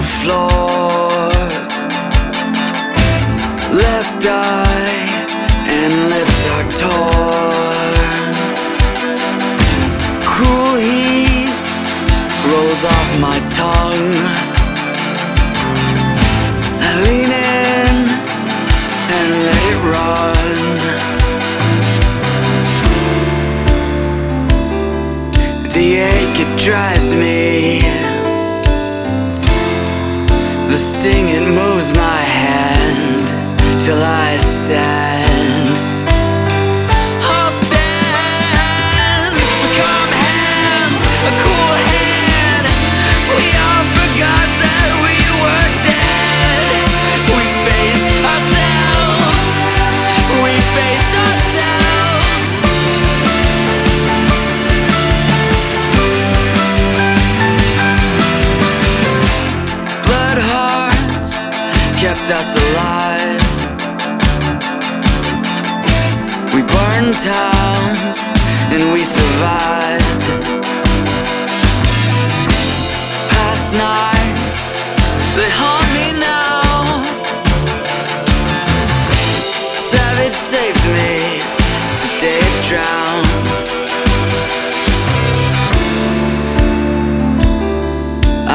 the floor. Left eye and lips are torn. Cool heat rolls off my tongue. I lean in and let it run. The ache it drives me. The sting it moves my hand till I stand. Us alive. We burned towns and we survived. Past nights, they haunt me now. Savage saved me, today it drowns.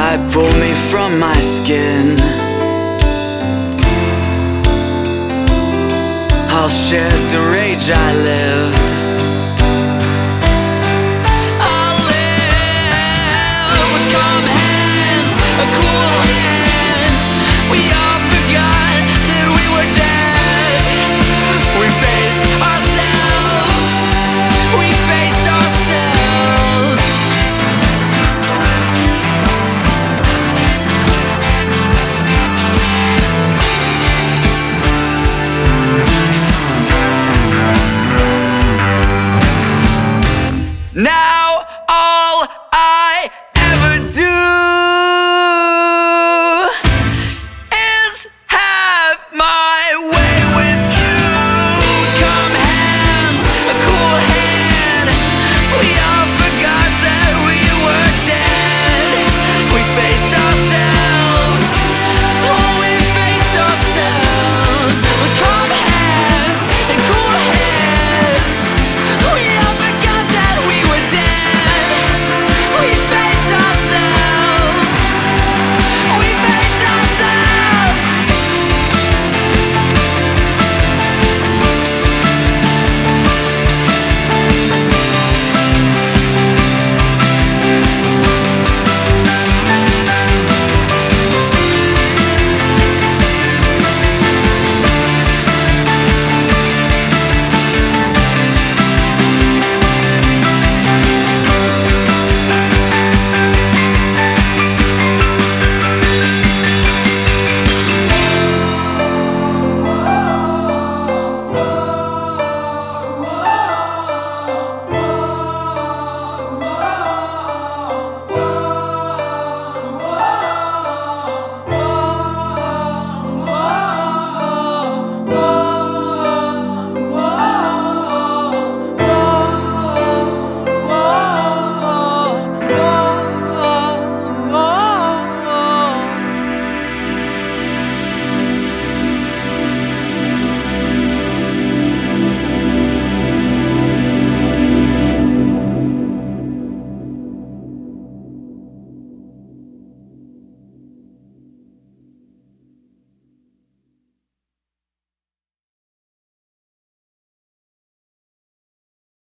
I pull me from my skin. Shed the rage I lived.